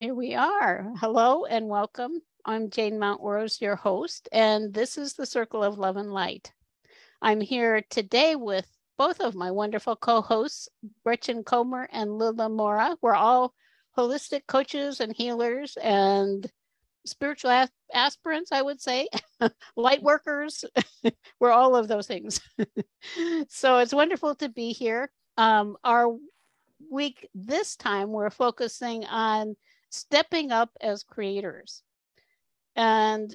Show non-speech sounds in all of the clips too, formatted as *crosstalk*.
Here we are. Hello and welcome. I'm Jane Mountrose, your host, and this is the Circle of Love and Light. I'm here today with both of my wonderful co-hosts, Gretchen Comer and Loola Mora. We're all holistic coaches and healers and spiritual aspirants, I would say, *laughs* light workers. *laughs* We're all of those things. *laughs* so it's wonderful to be here. Um, our week this time, we're focusing on stepping up as creators. And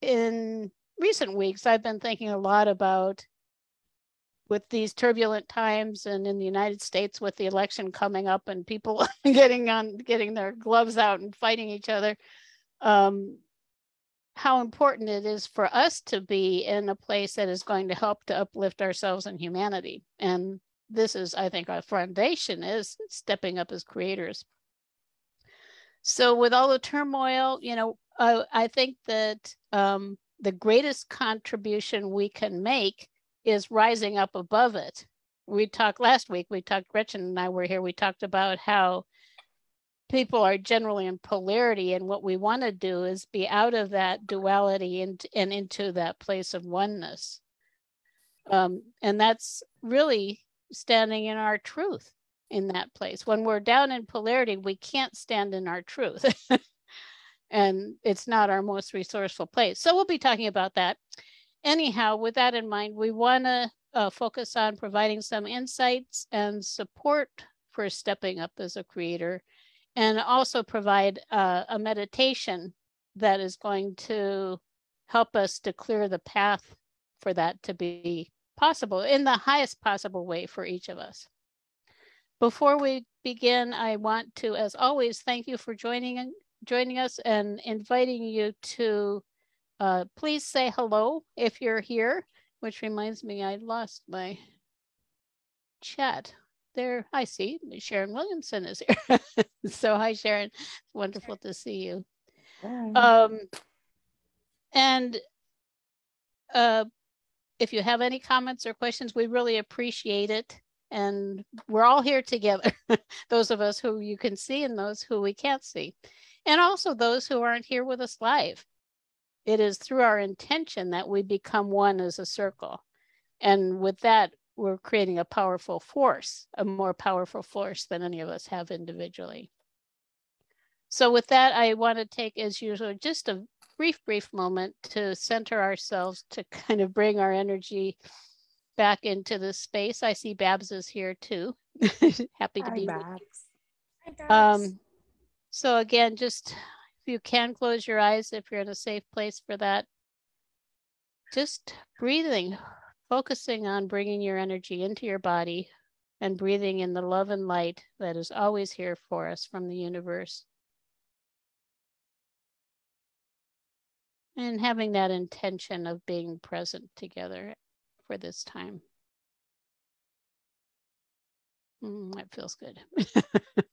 in recent weeks, I've been thinking a lot about with these turbulent times and in the United States with the election coming up and people *laughs* getting on getting their gloves out and fighting each other um, how important it is for us to be in a place that is going to help to uplift ourselves and humanity and this is i think our foundation is stepping up as creators so with all the turmoil, you know, uh, I think that um, the greatest contribution we can make is rising up above it. We talked last week, we talked, Gretchen and I were here, we talked about how people are generally in polarity and what we want to do is be out of that duality and, and into that place of oneness. Um, and that's really standing in our truth in that place. When we're down in polarity, we can't stand in our truth. *laughs* and it's not our most resourceful place. So we'll be talking about that. Anyhow, with that in mind, we want to uh, focus on providing some insights and support for stepping up as a creator, and also provide uh, a meditation that is going to help us to clear the path for that to be possible in the highest possible way for each of us. Before we begin, I want to, as always, thank you for joining joining us and inviting you to uh, please say hello if you're here, which reminds me I lost my chat. There, I see Sharon Williamson is here. *laughs* so hi, Sharon. It's wonderful to see you. Um, and uh, if you have any comments or questions, we really appreciate it and we're all here together *laughs* those of us who you can see and those who we can't see and also those who aren't here with us live. It is through our intention that we become one as a circle. And with that we're creating a powerful force a more powerful force than any of us have individually. So with that i want to take as usual just a brief brief moment to center ourselves to kind of bring our energy back into the space. I see Babs is here too. *laughs* Happy to Hi, be Babs. with you. Hi, Babs. Um, so again, just if you can close your eyes if you're in a safe place for that. Just breathing, focusing on bringing your energy into your body and breathing in the love and light that is always here for us from the universe. And having that intention of being present together for this time. Mm, that feels good. *laughs*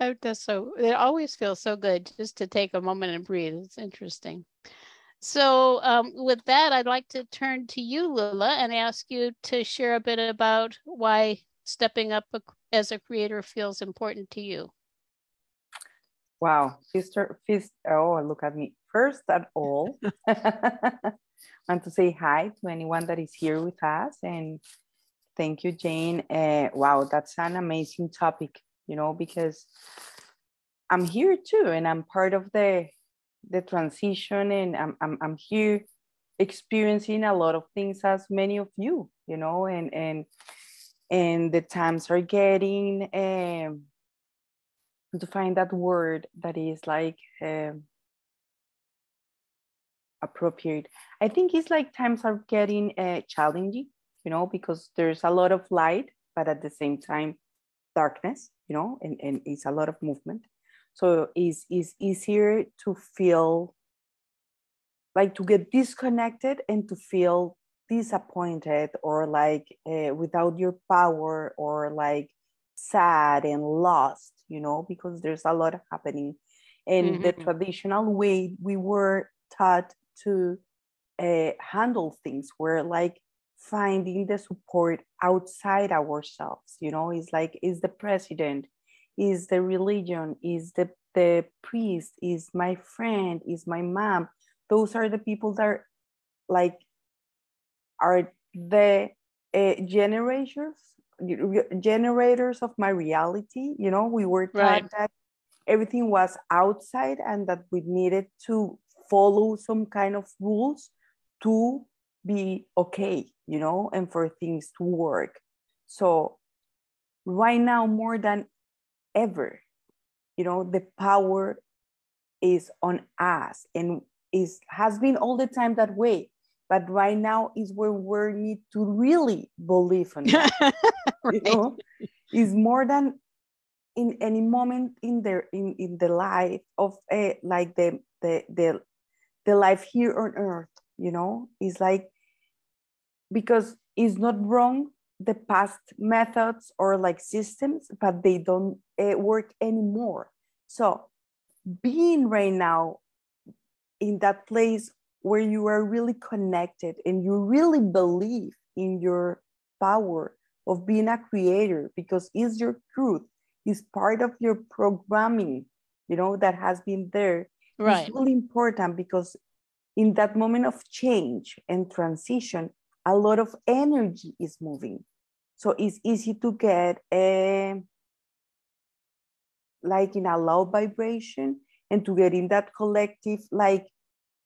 that does so. It always feels so good just to take a moment and breathe. It's interesting. So, um, with that, I'd like to turn to you, Loola, and ask you to share a bit about why stepping up as a creator feels important to you. Wow, Sister, fist, oh, look at me. First at all, *laughs* *laughs* want to say hi to anyone that is here with us. And thank you, Jane. Uh, wow, that's an amazing topic, you know, because I'm here too, and I'm part of the the transition, and I'm I'm, I'm here experiencing a lot of things as many of you, you know, and and and the times are getting um, to find that word that is like um, appropriate. I think it's like times are getting uh, challenging, you know, because there's a lot of light, but at the same time, darkness, you know, and, and it's a lot of movement. So it's, it's easier to feel like to get disconnected and to feel disappointed or like uh, without your power or like sad and lost, you know, because there's a lot happening. And mm-hmm. the traditional way we were taught to uh, handle things we're like finding the support outside ourselves you know it's like is the president is the religion, is the, the priest, is my friend, is my mom. Those are the people that are like are the uh, generators generators of my reality you know we were taught right. that everything was outside and that we needed to follow some kind of rules to be okay you know and for things to work. So right now more than ever you know the power is on us and is has been all the time that way. But right now is where we need to really believe in that *laughs* right. you know? Is more than in any moment in their in, in the life of a, like the, the the the life here on earth you know? Is like because it's not wrong the past methods or like systems but they don't uh, work anymore. So being right now in that place where you are really connected and you really believe in your power of being a creator because it's your truth it's part of your programming you know that has been there right. it's really important because in that moment of change and transition a lot of energy is moving. So it's easy to get a, like in a low vibration and to get in that collective like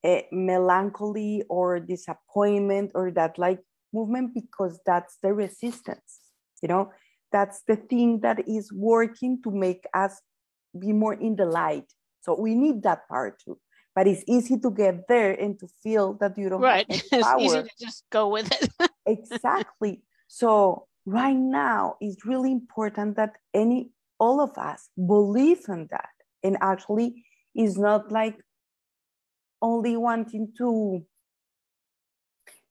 a melancholy or disappointment or that like movement because that's the resistance you know? That's the thing that is working to make us be more in the light so we need that part too. But it's easy to get there and to feel that you don't right. *laughs* it's easy to just go with it. *laughs* Exactly. So right now it's really important that any all of us believe in that. And actually is not like only wanting to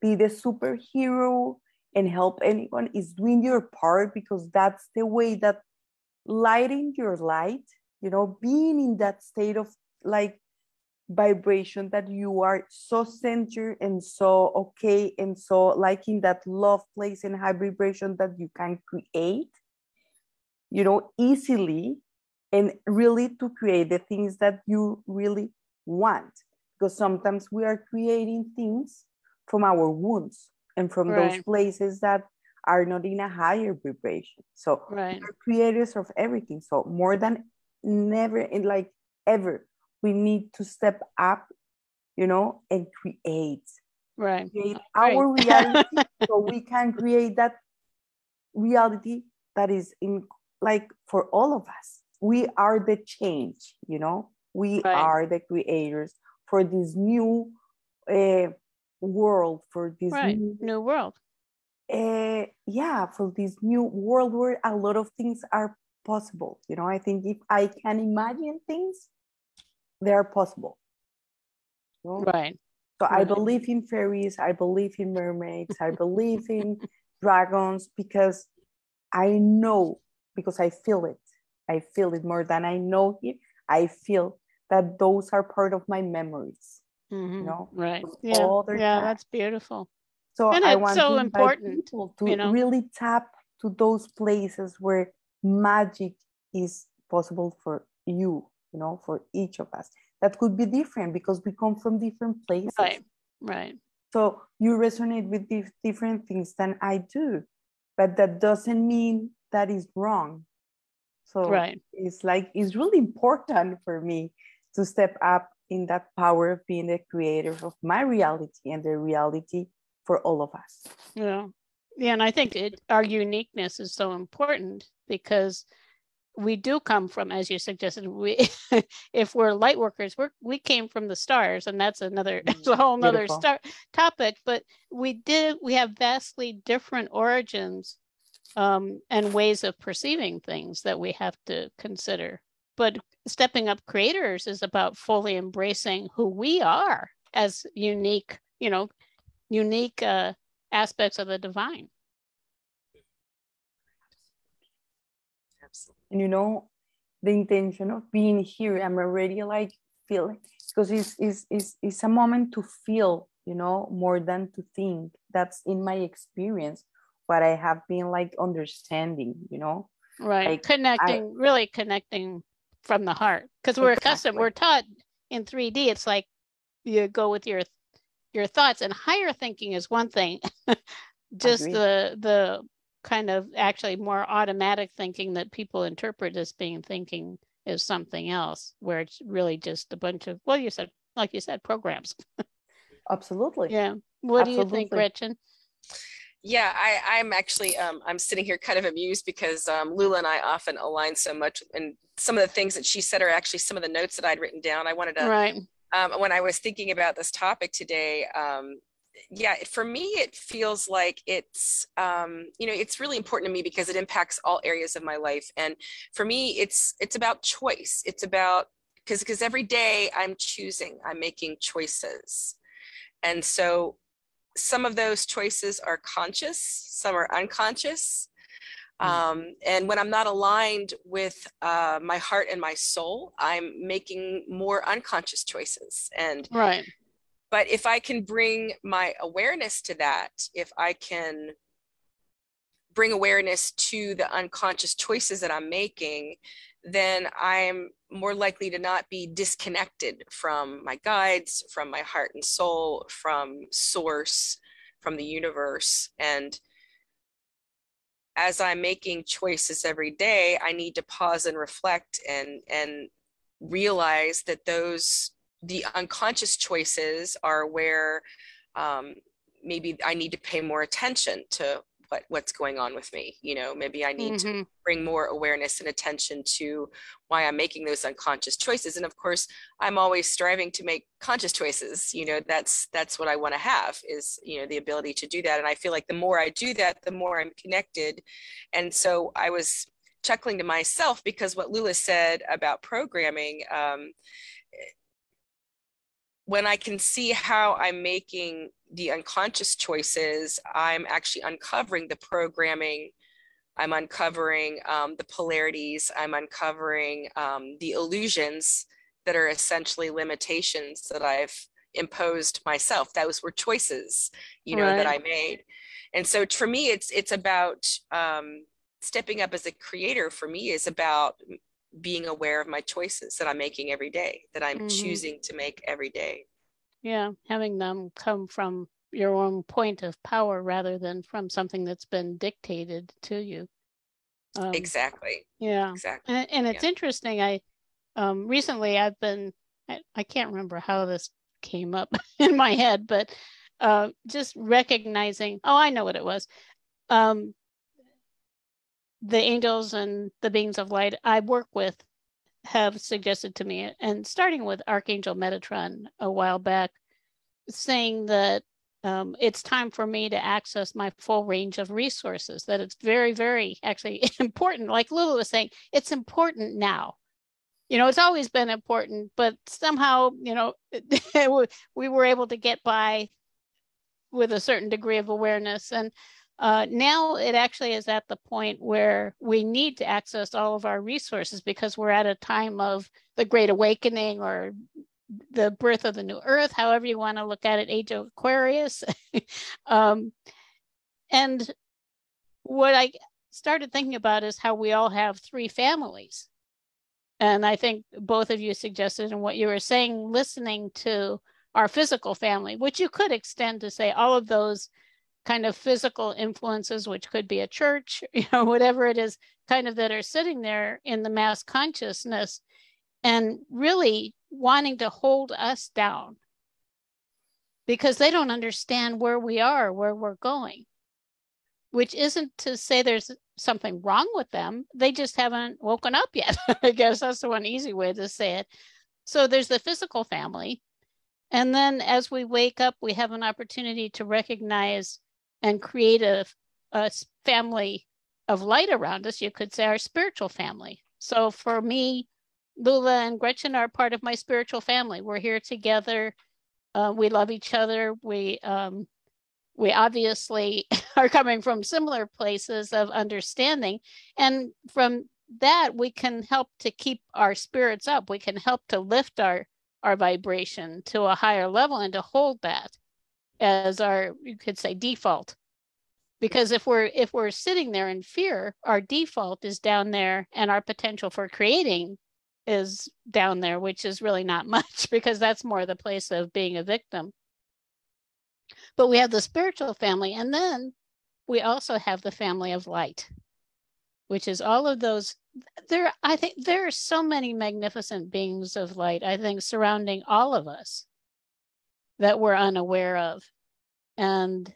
be the superhero and help anyone. Is doing your part because that's the way that lighting your light you know being in that state of like vibration that you are so centered and so okay and so like in that love place and high vibration that you can create you know easily and really to create the things that you really want because sometimes we are creating things from our wounds and from right. those places that are not in a higher vibration. So right. we're creators of everything. So more than never in like ever, we need to step up, you know, and create. Right. Create our right. reality *laughs* so we can create that reality that is in like for all of us. We are the change, you know, we right. are the creators for this new uh, world, for this right. new, new world. Uh, yeah, for this new world where a lot of things are possible. You know, I think if I can imagine things, they are possible. You know? Right. So right. I believe in fairies, I believe in mermaids, I believe in dragons because I know, because I feel it. I feel it more than I know it. I feel that those are part of my memories. Mm-hmm. You know, right? Yeah, yeah, that's beautiful. So and I want so important people to you know? really tap to those places where magic is possible for you. You know, for each of us. That could be different because we come from different places. Right. Right. So you resonate with different things than I do, but that doesn't mean that is wrong. So right. it's like it's really important for me to step up in that power of being the creator of my reality and the reality for all of us. Yeah. Yeah. And I think it, our uniqueness is so important because we do come from, as you suggested, we *laughs* if we're light workers, we're we came from the stars, and that's another that's *laughs* a whole other star topic. But we did we have vastly different origins um, and ways of perceiving things that we have to consider. But stepping up creators is about fully embracing who we are as unique, you know, unique uh, aspects of the divine. And you know, the intention of being here, I'm already like feeling because it's, it's, it's, it's a moment to feel, you know, more than to think. That's in my experience, what I have been like understanding, you know. Right. Like, connecting, I, really connecting from the heart. Because we're exactly. accustomed, we're taught in 3D, it's like you go with your your thoughts and higher thinking is one thing. *laughs* Just the the kind of actually more automatic thinking that people interpret as being thinking is something else, where it's really just a bunch of well, you said like you said, programs. *laughs* Absolutely. Yeah. What Absolutely. do you think, Gretchen? Yeah, I, I'm actually um, I'm sitting here kind of amused because um, Loola and I often align so much, and some of the things that she said are actually some of the notes that I'd written down. I wanted to right. Um, when I was thinking about this topic today, um, yeah, for me, it feels like it's, um, you know, it's really important to me because it impacts all areas of my life. And for me, it's, it's about choice. It's about, because, because every day I'm choosing, I'm making choices. And so some of those choices are conscious, some are unconscious. Mm. Um, and when I'm not aligned with uh, my heart and my soul, I'm making more unconscious choices. And right. But if I can bring my awareness to that, if I can bring awareness to the unconscious choices that I'm making, then I'm more likely to not be disconnected from my guides, from my heart and soul, from source, from the universe. And as I'm making choices every day, I need to pause and reflect and and realize that those the unconscious choices are where um, maybe I need to pay more attention to what what's going on with me you know maybe i need mm-hmm. to bring more awareness and attention to why i'm making those unconscious choices and of course i'm always striving to make conscious choices you know that's that's what i want to have is you know the ability to do that and i feel like the more i do that the more i'm connected and so i was chuckling to myself because what loola said about programming um, when I can see how I'm making the unconscious choices, I'm actually uncovering the programming. I'm uncovering um, the polarities. I'm uncovering um, the illusions that are essentially limitations that I've imposed myself. Those were choices, you know, right. that I made. And so for me, it's it's about um, stepping up as a creator. For me, is about being aware of my choices that I'm making every day, that I'm mm-hmm. choosing to make every day. Yeah, having them come from your own point of power rather than from something that's been dictated to you. Um, exactly. Yeah. Exactly. And, and it's yeah. interesting. I um, recently I've been I, I, can't remember how this came up *laughs* in my head, but uh, just recognizing. Oh, I know what it was. Um, the angels and the beings of light I work with have suggested to me, and starting with Archangel Metatron a while back, saying that um, it's time for me to access my full range of resources, that it's very, very actually *laughs* important. Like Lulu was saying, it's important now. You know, it's always been important, but somehow, you know, *laughs* we were able to get by with a certain degree of awareness. And uh, now it actually is at the point where we need to access all of our resources because we're at a time of the Great Awakening or the birth of the new Earth, however you want to look at it, Age of Aquarius. *laughs* um, and what I started thinking about is how we all have three families. And I think both of you suggested, and what you were saying, listening to our physical family, which you could extend to say all of those kind of physical influences, which could be a church, *laughs* you know, whatever it is, kind of that are sitting there in the mass consciousness and really wanting to hold us down because they don't understand where we are, where we're going, which isn't to say there's something wrong with them. They just haven't woken up yet. *laughs* I guess that's the one easy way to say it. So there's the physical family. And then as we wake up, we have an opportunity to recognize and create a, a family of light around us, you could say our spiritual family. So for me, Loola and Gretchen are part of my spiritual family. We're here together. Uh, we love each other. We um, we obviously *laughs* are coming from similar places of understanding, and from that we can help to keep our spirits up. We can help to lift our our vibration to a higher level and to hold that as our you could say default. Because if we're if we're sitting there in fear our default is down there and our potential for creating is down there which is really not *laughs* much because that's more the place of being a victim. But we have the spiritual family and then we also have the family of light which is all of those there i think there are so many magnificent beings of light i think surrounding all of us that we're unaware of and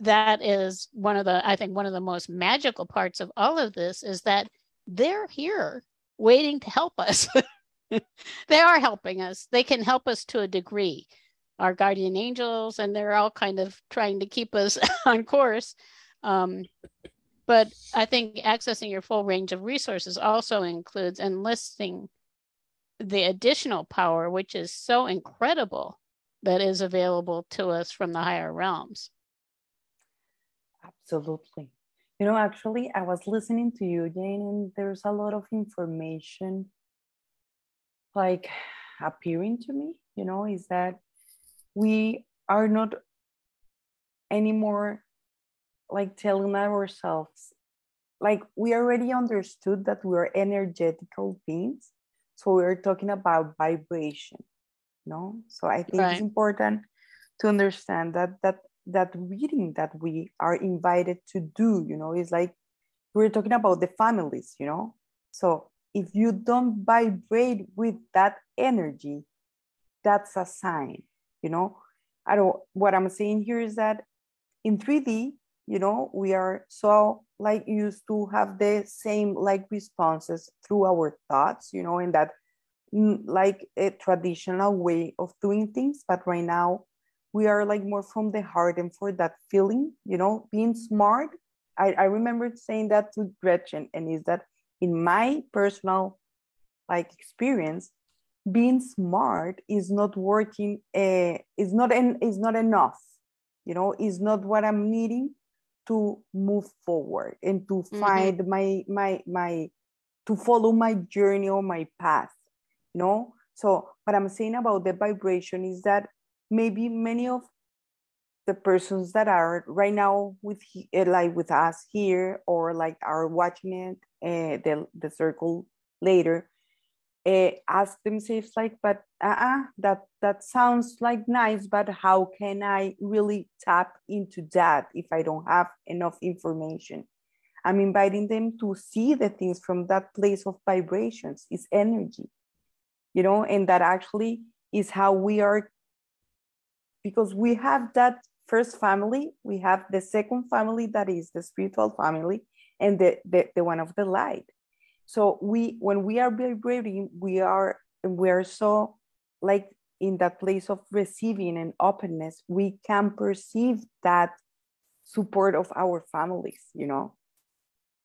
that is one of the i think one of the most magical parts of all of this is that they're here waiting to help us. *laughs* They are helping us. They can help us to a degree. Our guardian angels and they're all kind of trying to keep us *laughs* on course. Um, but i think accessing your full range of resources also includes enlisting the additional power which is so incredible that is available to us from the higher realms Absolutely. You know, actually, I was listening to you, Jane, and there's a lot of information like appearing to me, you know, is that we are not anymore like telling ourselves, like we already understood that we are energetical beings. So we're talking about vibration, know? So I think right. it's important to understand that that that reading that we are invited to do you know is like we're talking about the families you know so if you don't vibrate with that energy that's a sign you know i don't what i'm saying here is that in 3d you know we are so like used to have the same like responses through our thoughts you know in that like a traditional way of doing things but right now we are like more from the heart and for that feeling, you know, being smart. I, I remember saying that to Gretchen, and is that in my personal like experience, being smart is not working, uh, is not en- is not enough, you know, is not what I'm needing to move forward and to mm-hmm. find my my my to follow my journey or my path, know. So what I'm saying about the vibration is that maybe many of the persons that are right now with eh, like with us here or like are watching it uh, the, the circle later uh, ask themselves like but uh-uh, that that sounds like nice but how can i really tap into that if i don't have enough information i'm inviting them to see the things from that place of vibrations is energy you know and that actually is how we are because we have that first family, we have the second family that is the spiritual family, and the, the, the one of the light. So we when we are vibrating, we are we are so like in that place of receiving and openness, we can perceive that support of our families, you know.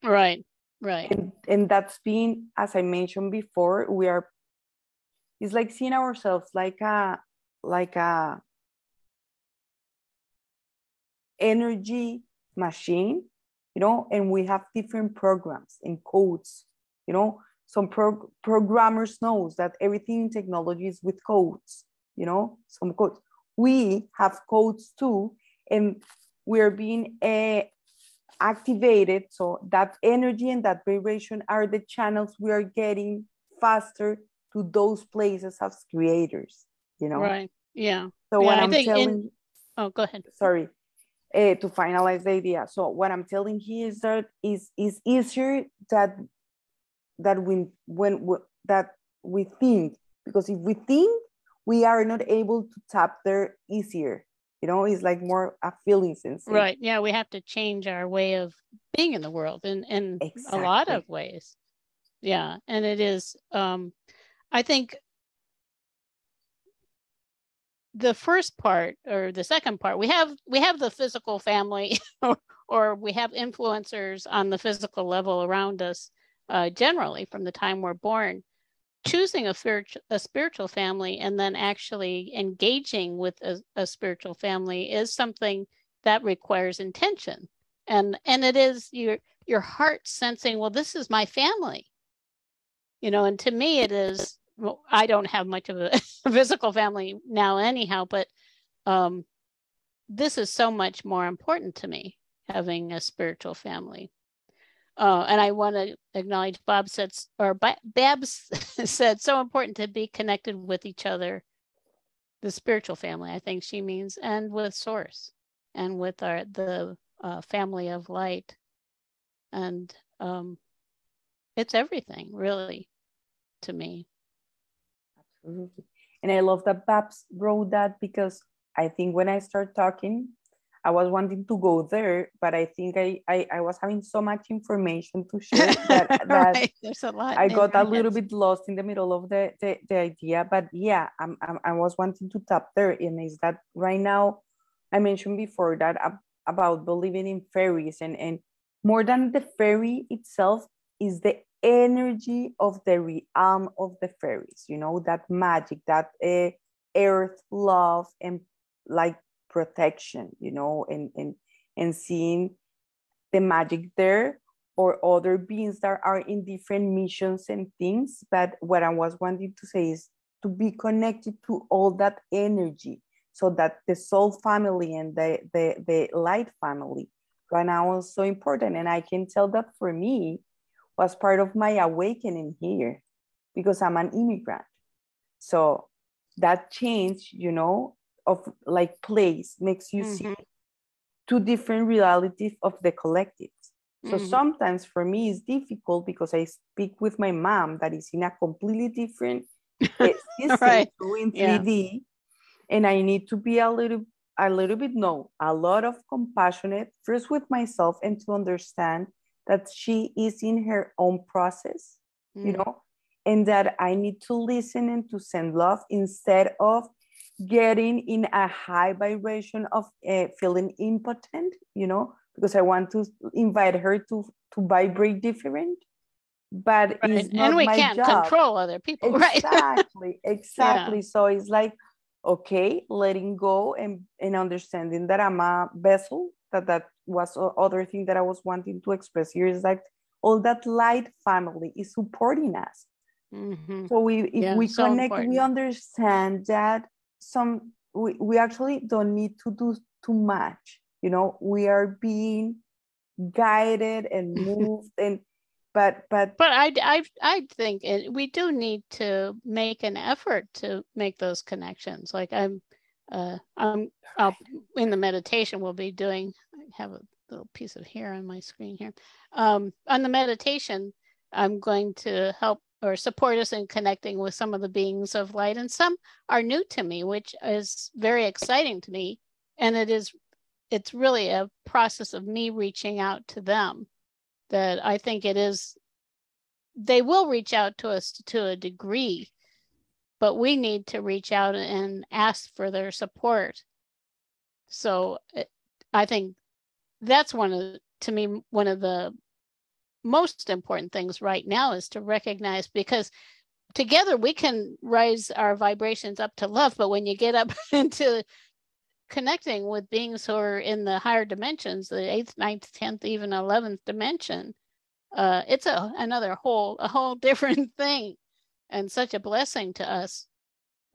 Right, right. And, and that's been, as I mentioned before, we are it's like seeing ourselves like a like a energy machine, you know, and we have different programs and codes, you know. Some pro- programmers knows that everything in technology is with codes, you know, some codes. We have codes too, and we're being uh, activated. So that energy and that vibration are the channels we are getting faster to those places as creators, you know. Right. Yeah. So yeah, what I am telling in... oh go ahead. Sorry uh, to finalize the idea. So what I'm telling here is that is is easier that that we when we, that we think because if we think we are not able to tap there easier. You know, it's like more a feeling sense. Right. Yeah, we have to change our way of being in the world in in exactly. a lot of ways. Yeah, and it is. Um, I think the first part or the second part we have we have the physical family *laughs* or, we have influencers on the physical level around us uh, generally from the time we're born choosing a, a spiritual family and then actually engaging with a, a spiritual family is something that requires intention. And and it is your your heart sensing well this is my family. You know and to me it is well, I don't have much of a *laughs* physical family now, anyhow, but um, this is so much more important to me. having a spiritual family. Uh, and I want to acknowledge Bob said, or Babs *laughs* said, so important to be connected with each other, the spiritual family, I think she means, and with Source, and with our the uh, family of light, and um, it's everything really to me. And I love that Babs wrote that because I think when I start talking, I was wanting to go there, but I think I I, I was having so much information to *laughs* share that, that right. there's a lot. I got a little bit lost in the middle of the, the, the idea. But yeah, I'm, I'm, i was wanting to tap there, and is that right now? I mentioned before that about believing in fairies, and and more than the fairy itself is the energy of the realm of the fairies. You know that magic, that uh, earth love, and like protection, you know, and and and seeing the magic there or other beings that are in different missions and things. But what I was wanting to say is to be connected to all that energy so that the soul family and the, the, the light family right now is so important. And I can tell that for me was part of my awakening here because I'm an immigrant. So that change, you know, of like place makes you mm-hmm. see two different realities of the collective. So mm-hmm. sometimes for me it's difficult because I speak with my mom that is in a completely different eh, *laughs* system right. in 3D, yeah. and I need to be a little a little bit no a lot of compassionate first with myself and to understand that she is in her own process, mm. you know, and that I need to listen and to send love instead of getting in a high vibration of uh, feeling impotent, you know, because I want to invite her to to vibrate different. But right. it's not and we can't job. control other people, exactly, *laughs* right? Exactly, *laughs* exactly. Yeah. So it's like okay, letting go and and understanding that I'm a vessel. That that was other thing that I was wanting to express here is like all that light family is supporting us. Mm-hmm. So we if yeah, we so connect, important. we understand that some we, we actually don't need to do too much you know we are being guided and *laughs* moved and but but but i i, I think it, we do need to make an effort to make those connections like i'm uh i'm I'll, in the meditation we'll be doing i have a little piece of hair on my screen here um on the meditation i'm going to help or support us in connecting with some of the beings of light. And some are new to me, which is very exciting to me. And it is, it's really a process of me reaching out to them that I think it is, they will reach out to us to a degree, but we need to reach out and ask for their support. So I think that's one of, to me, one of the most important things right now is to recognize because together we can raise our vibrations up to love but when you get up *laughs* into connecting with beings who are in the higher dimensions the eighth ninth 10th even 11th dimension uh, it's a another whole a whole *laughs* different thing and such a blessing to us.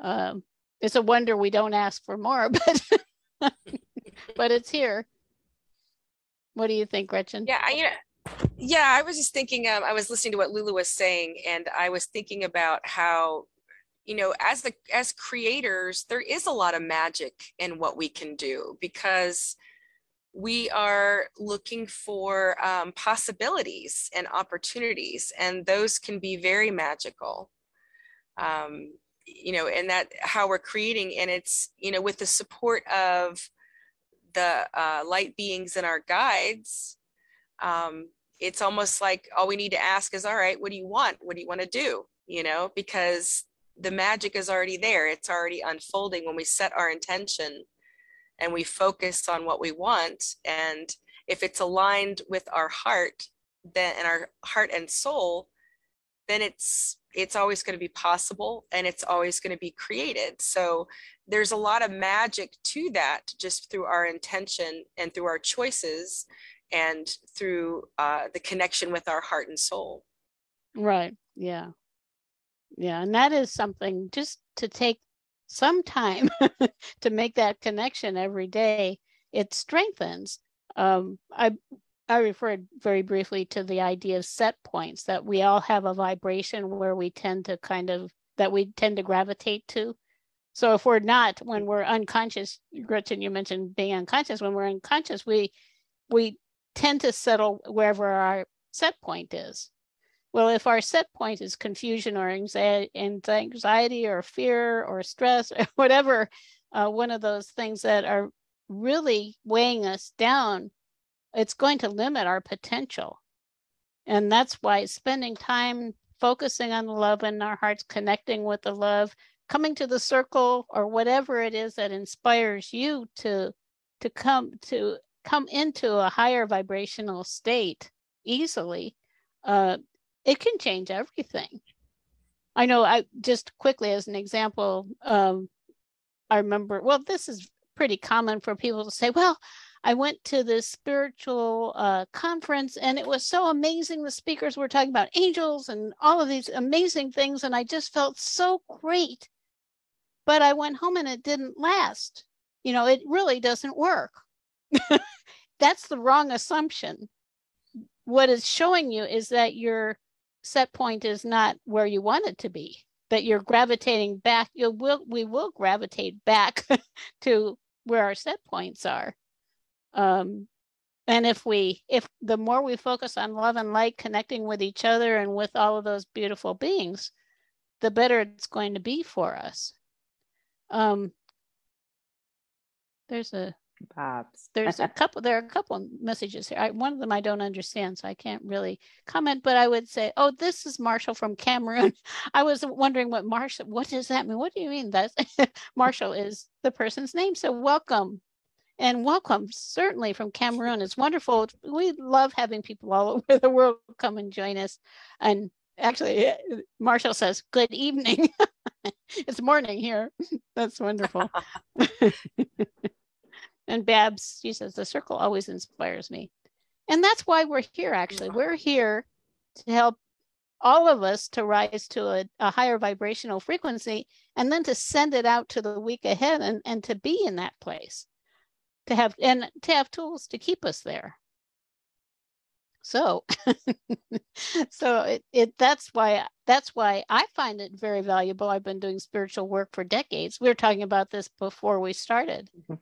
Um, it's a wonder we don't ask for more *laughs* but but it's here what do you think gretchen yeah I, you know yeah, I was just thinking. Um, I was listening to what Lulu was saying, and I was thinking about how, you know, as the as creators, there is a lot of magic in what we can do because we are looking for um, possibilities and opportunities, and those can be very magical. Um, you know, and that how we're creating, and it's you know with the support of the uh, light beings and our guides um, it's almost like all we need to ask is all right what do you want? What do you want to do? You know because the magic is already there. It's already unfolding when we set our intention and we focus on what we want. And if it's aligned with our heart then and our heart and soul then it's it's always going to be possible and it's always going to be created so there's a lot of magic to that just through our intention and through our choices and through uh, the connection with our heart and soul. Right. Yeah. Yeah. And that is something just to take some time *laughs* to make that connection every day. It strengthens Um, I I referred very briefly to the idea of set points that we all have a vibration where we tend to kind of that we tend to gravitate to. So if we're not when we're unconscious, Gretchen, you mentioned being unconscious. When we're unconscious, we we tend to settle wherever our set point is. Well, if our set point is confusion or anxiety, or fear or stress or *laughs* whatever, uh, one of those things that are really weighing us down, it's going to limit our potential. And that's why spending time focusing on the love in our hearts, connecting with the love, coming to the circle or whatever it is that inspires you to to come to come into a higher vibrational state easily, uh, it can change everything. I know I just quickly as an example, um, I remember, well, this is pretty common for people to say, well, I went to this spiritual uh, conference and it was so amazing. The speakers were talking about angels and all of these amazing things. And I just felt so great. But I went home and it didn't last. You know, it really doesn't work. *laughs* That's the wrong assumption. What it's showing you is that your set point is not where you want it to be that you're gravitating back you will we will gravitate back *laughs* to where our set points are um, and if we if the more we focus on love and light connecting with each other and with all of those beautiful beings the better it's going to be for us. Um, there's a Perhaps. there's a couple there are a couple messages here. I, one of them i don't understand so i can't really comment but i would say oh this is marshall from cameroon. *laughs* I was wondering what marshall what does that mean? What do you mean? That's *laughs* marshall is the person's name so welcome and welcome certainly from cameroon. It's wonderful. We love having people all *laughs* over the world come and join us. And actually eh, marshall says good evening. *laughs* It's morning here. *laughs* That's wonderful. And Babs, she says, the circle always inspires me. And that's why we're here, actually. We're here to help all of us to rise to a, a, higher vibrational frequency and then to send it out to the week ahead and, and to be in that place to have and to have tools to keep us there. So *laughs* so it, it that's why that's why i find it very valuable. I've been doing spiritual work for decades. We were talking about this before we started. Mm-hmm.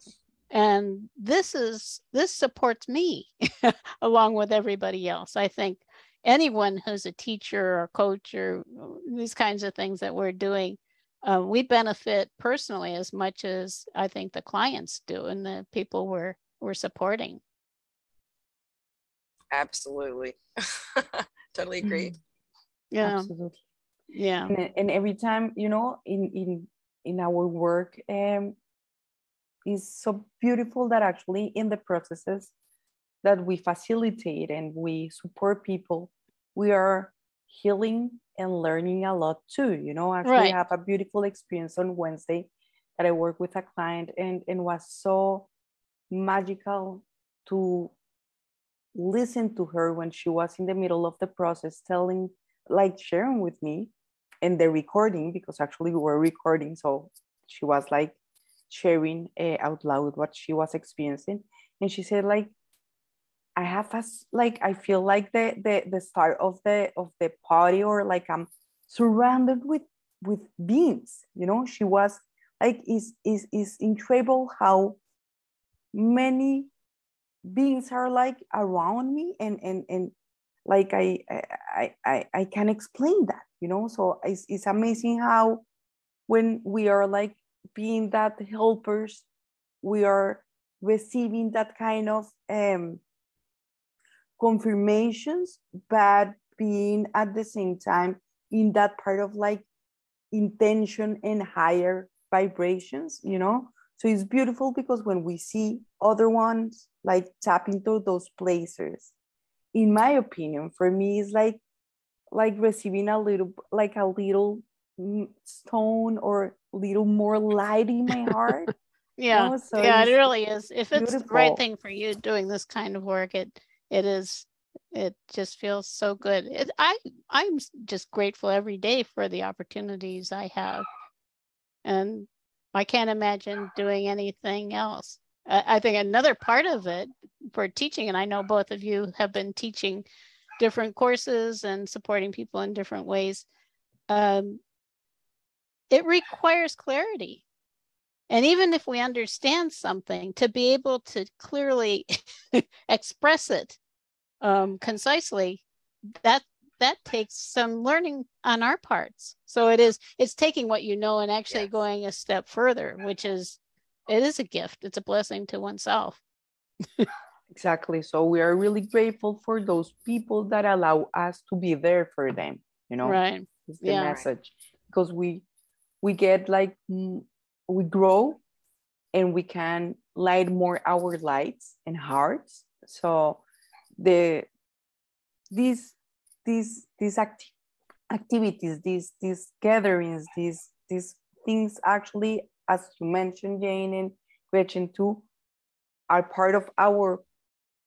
And this is this supports me *laughs* along with everybody else. I think anyone who's a teacher or coach or these kinds of things that we're doing uh, we benefit personally as much as i think the clients do and the people we're we're supporting. Absolutely. *laughs* Totally agree. Mm-hmm. yeah. Absolutely. yeah. And, and every time, you know, in in in our work, um, is so beautiful that actually in the processes that we facilitate and we support people, we are healing and learning a lot too. You know, actually Right. I have a beautiful experience on Wednesday that I worked with a client and, and was so magical to listen to her when she was in the middle of the process telling like sharing with me in the recording because actually we were recording so she was like sharing uh, out loud what she was experiencing and she said like i have a like i feel like the the the start of the of the party or like i'm surrounded with with beings you know? She was like is is is incredible how many beings are like around me and and and like i i i, I can explain that you know? So it's, it's amazing how when we are like being that helpers we are receiving that kind of um confirmations but being at the same time in that part of like intention and higher vibrations you know? So it's beautiful because when we see other ones like tap into those places in my opinion for me it's like like receiving a little like a little stone or little more light in my heart *laughs* yeah. know, so yeah it really is. If it's the right thing for you doing this kind of work it it is it just feels so good it, i i'm just grateful every day for the opportunities i have and i can't imagine doing anything else i, I think another part of it for teaching. And I know both of you have been teaching different courses and supporting people in different ways. Um, it requires clarity. And even if we understand something, to be able to clearly *laughs* express it um, concisely, that that takes some learning on our parts. So it is it's taking what you know and actually yes. going a step further, which is it is a gift. It's a blessing to oneself. *laughs* exactly. So we are really grateful for those people that allow us to be there for them. You know, right? It's the yeah. message because we we get like we grow and we can light more our lights and hearts. So the these these these acti- activities, these these gatherings, these these things actually, as you mentioned, Jane and Gretchen too, are part of our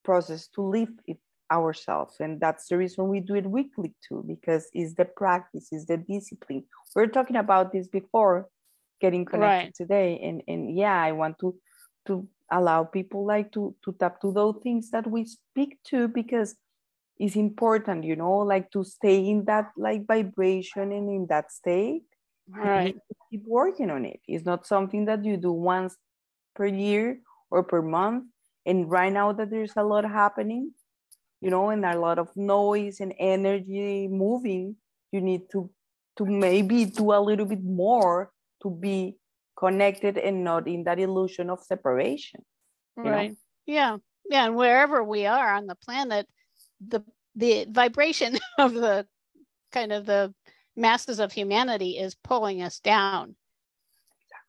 process to live it ourselves. And that's the reason we do it weekly too, because it's the practice, it's the discipline. We are talking about this before getting connected right. today. And and yeah, I want to to allow people like to to tap to those things that we speak to because it's important, you know, like to stay in that like vibration and in that state. Right. Keep working on it. It's not something that you do once per year or per month. And right now that there's a lot happening, you know, and a lot of noise and energy moving, you need to to maybe do a little bit more to be connected and not in that illusion of separation. Right. Know? Yeah. Yeah. And wherever we are on the planet, the the vibration *laughs* of the kind of the masses of humanity is pulling us down.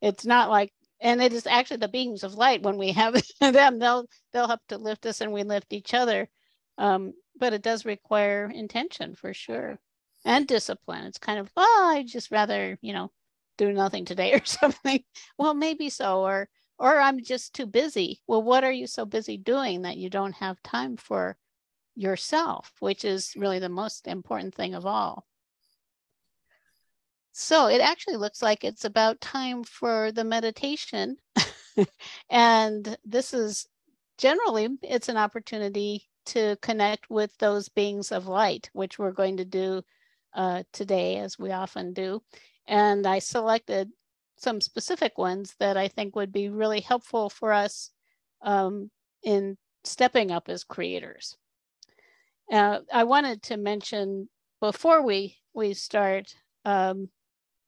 It's not like and it is actually the beings of light when we have *laughs* them they'll they'll help to lift us and we lift each other um, but it does require intention for sure and discipline it's kind of oh i just rather you know do nothing today or *laughs* something. Well maybe so or or i'm just too busy. Well what are you so busy doing that you don't have time for yourself which is really the most important thing of all? So it actually looks like it's about time for the meditation. *laughs* And this is generally it's an opportunity to connect with those beings of light which we're going to do uh, today as we often do and I selected some specific ones that I think would be really helpful for us um, in stepping up as creators. Uh, I wanted to mention before we we start um,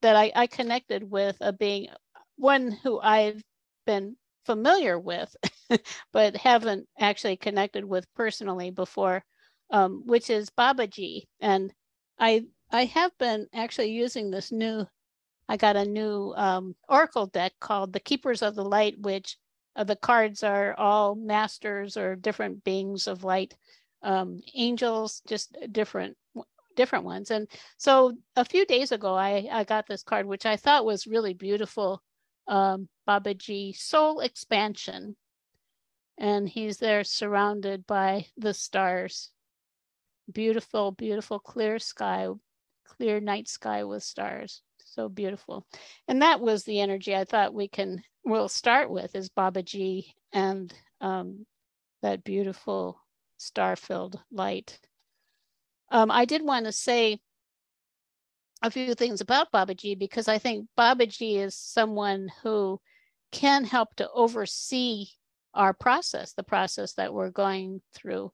that I, I connected with a being, one who I've been familiar with, *laughs* but haven't actually connected with personally before, um, which is Babaji. And I I have been actually using this new, I got a new um, Oracle deck called the Keepers of the Light, which uh, the cards are all masters or different beings of light, um, angels, just different different ones. And so a few days ago, I, I got this card, which I thought was really beautiful. Um, Babaji Soul Expansion. And he's there surrounded by the stars. Beautiful, beautiful, clear sky clear night sky with stars. So beautiful. And that was the energy I thought we can, we'll start with is Babaji and um, that beautiful star filled light. Um, I did want to say a few things about Babaji because I think Babaji is someone who can help to oversee our process, the process that we're going through.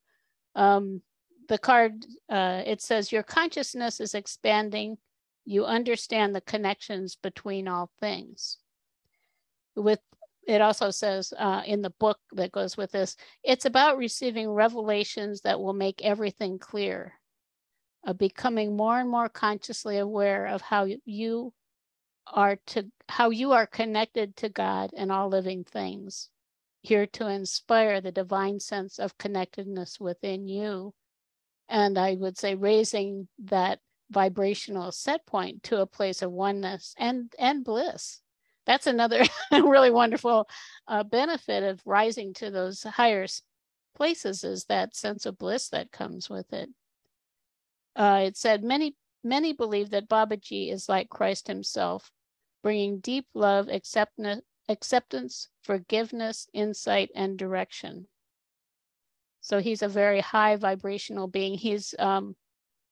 Um, the card uh, it says your consciousness is expanding. You understand the connections between all things. With it also says uh, in the book that goes with this it's about receiving revelations that will make everything clear of becoming more and more consciously aware of how you are to how you are connected to god and all living things here to inspire the divine sense of connectedness within you and I would say raising that vibrational set point to a place of oneness and and bliss. That's another *laughs* really wonderful uh, benefit of rising to those higher places is that sense of bliss that comes with it. Uh, it said many many believe that Babaji is like Christ himself, bringing deep love, acceptance, acceptance, forgiveness, insight, and direction. So he's a very high vibrational being. He's um,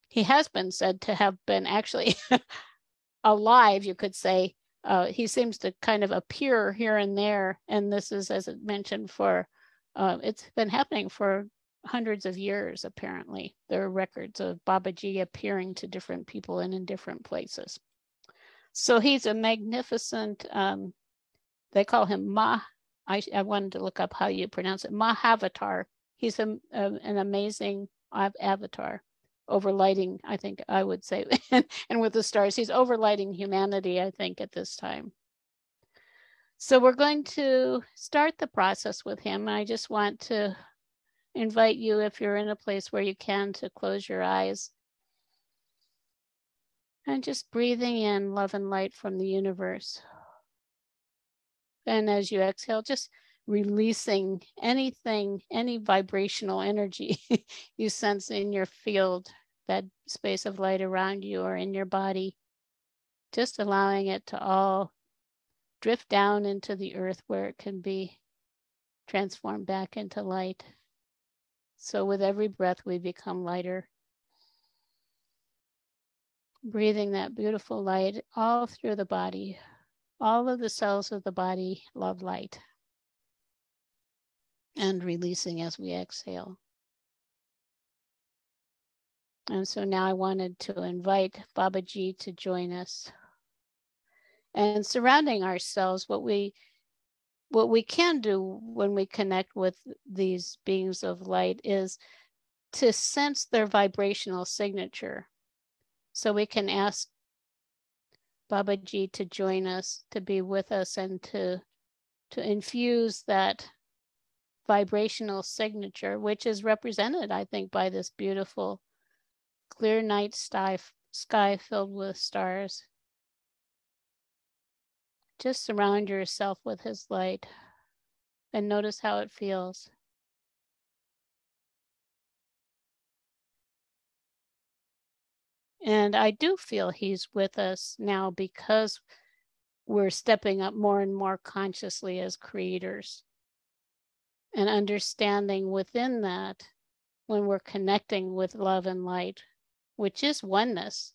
he has been said to have been actually *laughs* alive, you could say. Uh, he seems to kind of appear here and there, and this is, as it mentioned, for uh, it's been happening for hundreds of years. Apparently, there are records of Babaji appearing to different people and in different places. So he's a magnificent. Um, they call him Ma. I, I wanted to look up how you pronounce it. Mahavatar. He's a, a, um, an amazing avatar overlighting, I think I would say, *laughs* and with the stars, he's overlighting humanity, I think, at this time. So we're going to start the process with him. I just want to invite you, if you're in a place where you can, to close your eyes. And just breathing in love and light from the universe. And as you exhale, just releasing anything, any vibrational energy *laughs* you sense in your field, that space of light around you or in your body, just allowing it to all drift down into the earth where it can be transformed back into light. So, with every breath, we become lighter. Breathing that beautiful light all through the body. All of the cells of the body love light and releasing as we exhale. And so now I wanted to invite Babaji to join us. And surrounding ourselves, what we what we can do when we connect with these beings of light is to sense their vibrational signature. So we can ask Babaji to join us, to be with us, and to to infuse that vibrational signature, which is represented, I think, by this beautiful clear night sky, sky filled with stars. Just surround yourself with his light and notice how it feels. And I do feel he's with us now because we're stepping up more and more consciously as creators and understanding within that when we're connecting with love and light, which is oneness,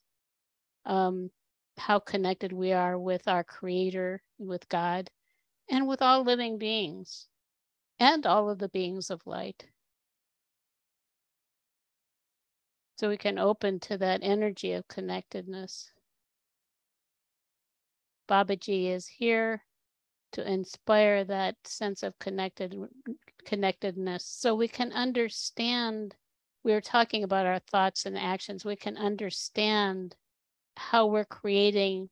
um, how connected we are with our Creator, with God, and with all living beings and all of the beings of light. So we can open to that energy of connectedness. Babaji is here to inspire that sense of connected connectedness. So we can understand we are talking about our thoughts and actions. We can understand how we're creating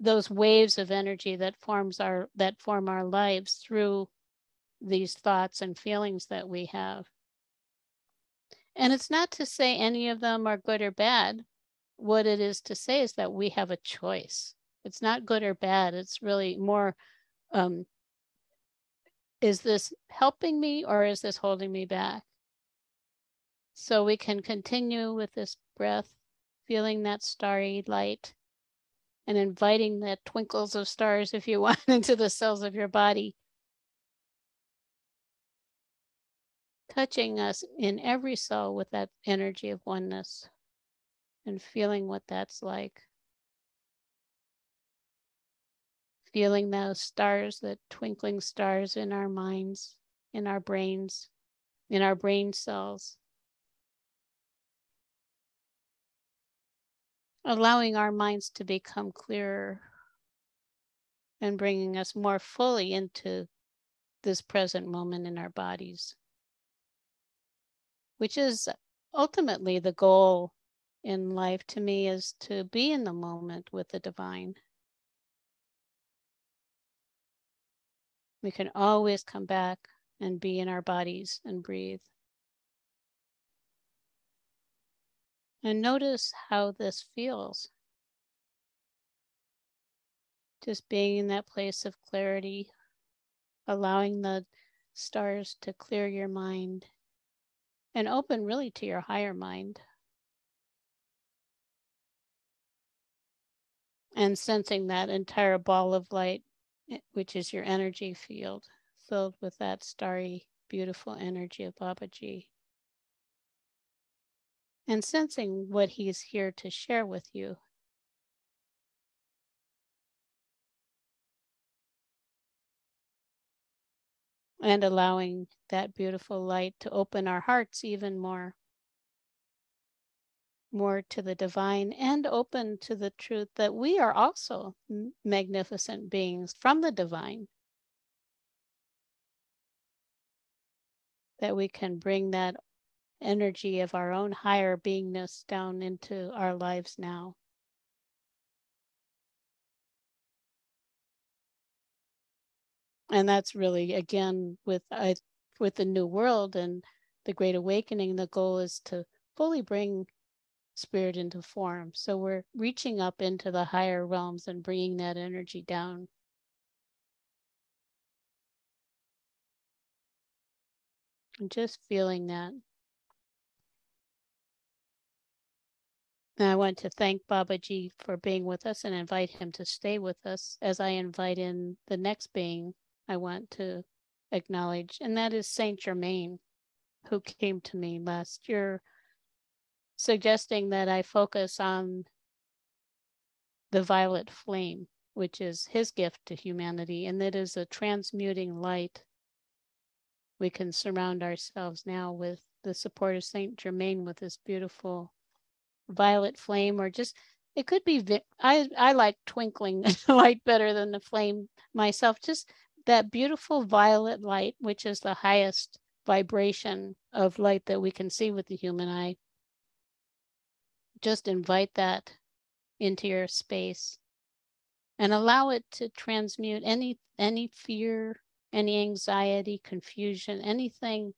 those waves of energy that forms our that form our lives through these thoughts and feelings that we have. And it's not to say any of them are good or bad. What it is to say is that we have a choice. It's not good or bad. It's really more um, is this helping me or is this holding me back? So we can continue with this breath, feeling that starry light and inviting the twinkles of stars, if you *laughs* want, into the cells of your body. Touching us in every cell with that energy of oneness and feeling what that's like. Feeling those stars, the twinkling stars in our minds, in our brains, in our brain cells. Allowing our minds to become clearer and bringing us more fully into this present moment in our bodies, which is ultimately the goal in life to me is to be in the moment with the divine. We can always come back and be in our bodies and breathe. And notice how this feels. Just being in that place of clarity, allowing the stars to clear your mind and open really to your higher mind. And sensing that entire ball of light which is your energy field filled with that starry beautiful energy of Babaji. And sensing what he's here to share with you. And allowing that beautiful light to open our hearts even more more to the divine and open to the truth that we are also magnificent beings from the divine. That we can bring that energy of our own higher beingness down into our lives now. And that's really, again, with I, with the new world and the great awakening, the goal is to fully bring spirit into form. So we're reaching up into the higher realms and bringing that energy down. And just feeling that. And I want to thank Babaji for being with us and invite him to stay with us as I invite in the next being I want to acknowledge, and that is Saint Germain, who came to me last year suggesting that I focus on the violet flame, which is his gift to humanity, and that is a transmuting light. We can surround ourselves now with the support of Saint Germain with this beautiful violet flame, or just it could be. I I like twinkling *laughs* light better than the flame myself. Just that beautiful violet light, which is the highest vibration of light that we can see with the human eye just invite that into your space and allow it to transmute any any fear any anxiety confusion anything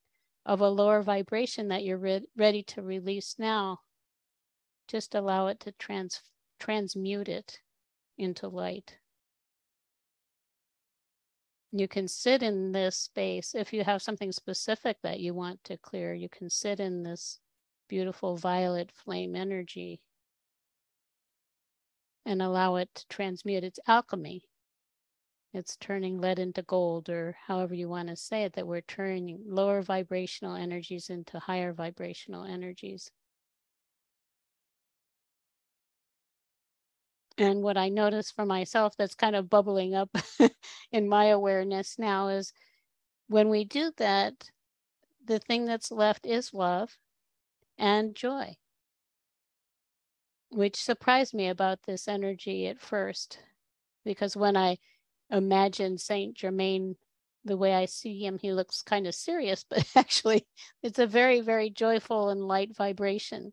of a lower vibration that you're re- ready to release now. Just allow it to trans transmute it into light. You can sit in this space. If you have something specific that you want to clear you can sit in this beautiful violet flame energy and allow it to transmute its alchemy. It's turning lead into gold, or however you want to say it, that we're turning lower vibrational energies into higher vibrational energies. And what I notice for myself that's kind of bubbling up *laughs* in my awareness now is when we do that, the thing that's left is love and joy, which surprised me about this energy at first, because when I imagine Saint Germain the way I see him, he looks kind of serious, *laughs* but actually, it's a very, very joyful and light vibration.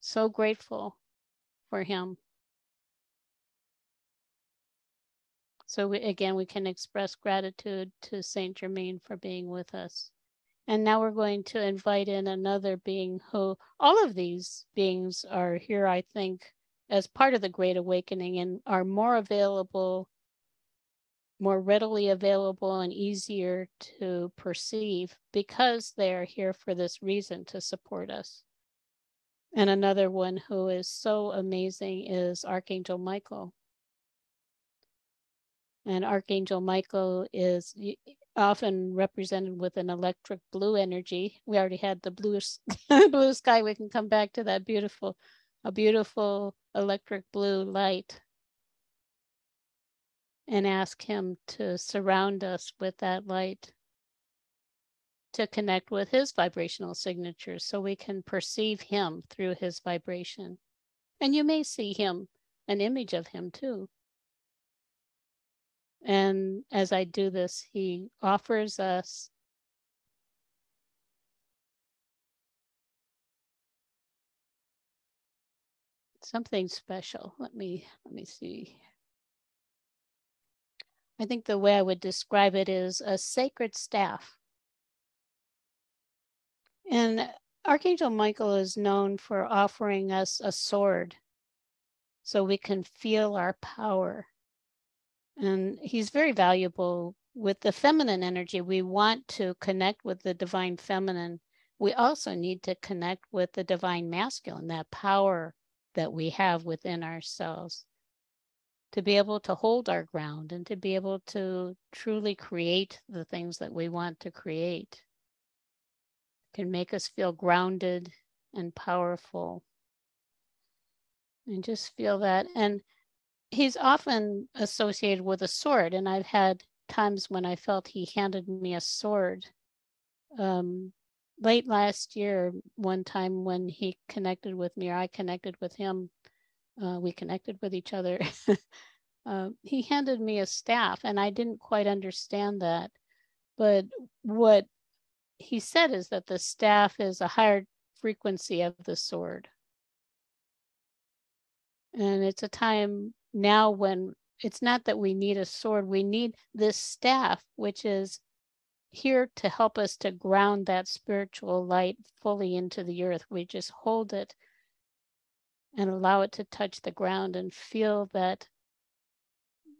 So grateful for him. So, we, again, we can express gratitude to Saint Germain for being with us. And now we're going to invite in another being who, all of these beings are here, I think, as part of the Great Awakening and are more available, more readily available, and easier to perceive because they are here for this reason to support us. And another one who is so amazing is Archangel Michael. And Archangel Michael is often represented with an electric blue energy. We already had the blue, *laughs* blue sky. We can come back to that beautiful, a beautiful electric blue light and ask him to surround us with that light to connect with his vibrational signatures so we can perceive him through his vibration. And you may see him, an image of him too. And as I do this, he offers us something special. Let me let me see. I think the way I would describe it is a sacred staff. And Archangel Michael is known for offering us a sword so we can feel our power and he's very valuable with the feminine energy. We want to connect with the divine feminine. We also need to connect with the divine masculine, that power that we have within ourselves to be able to hold our ground and to be able to truly create the things that we want to create can make us feel grounded and powerful. And just feel that. And he's often associated with a sword. And I've had times when I felt he handed me a sword. Um, late last year, one time when he connected with me, or I connected with him, uh, we connected with each other. uh, *laughs* he handed me a staff, and I didn't quite understand that. But what he said is that the staff is a higher frequency of the sword. And it's a time now when it's not that we need a sword, we need this staff, which is here to help us to ground that spiritual light fully into the earth. We just hold it and allow it to touch the ground and feel that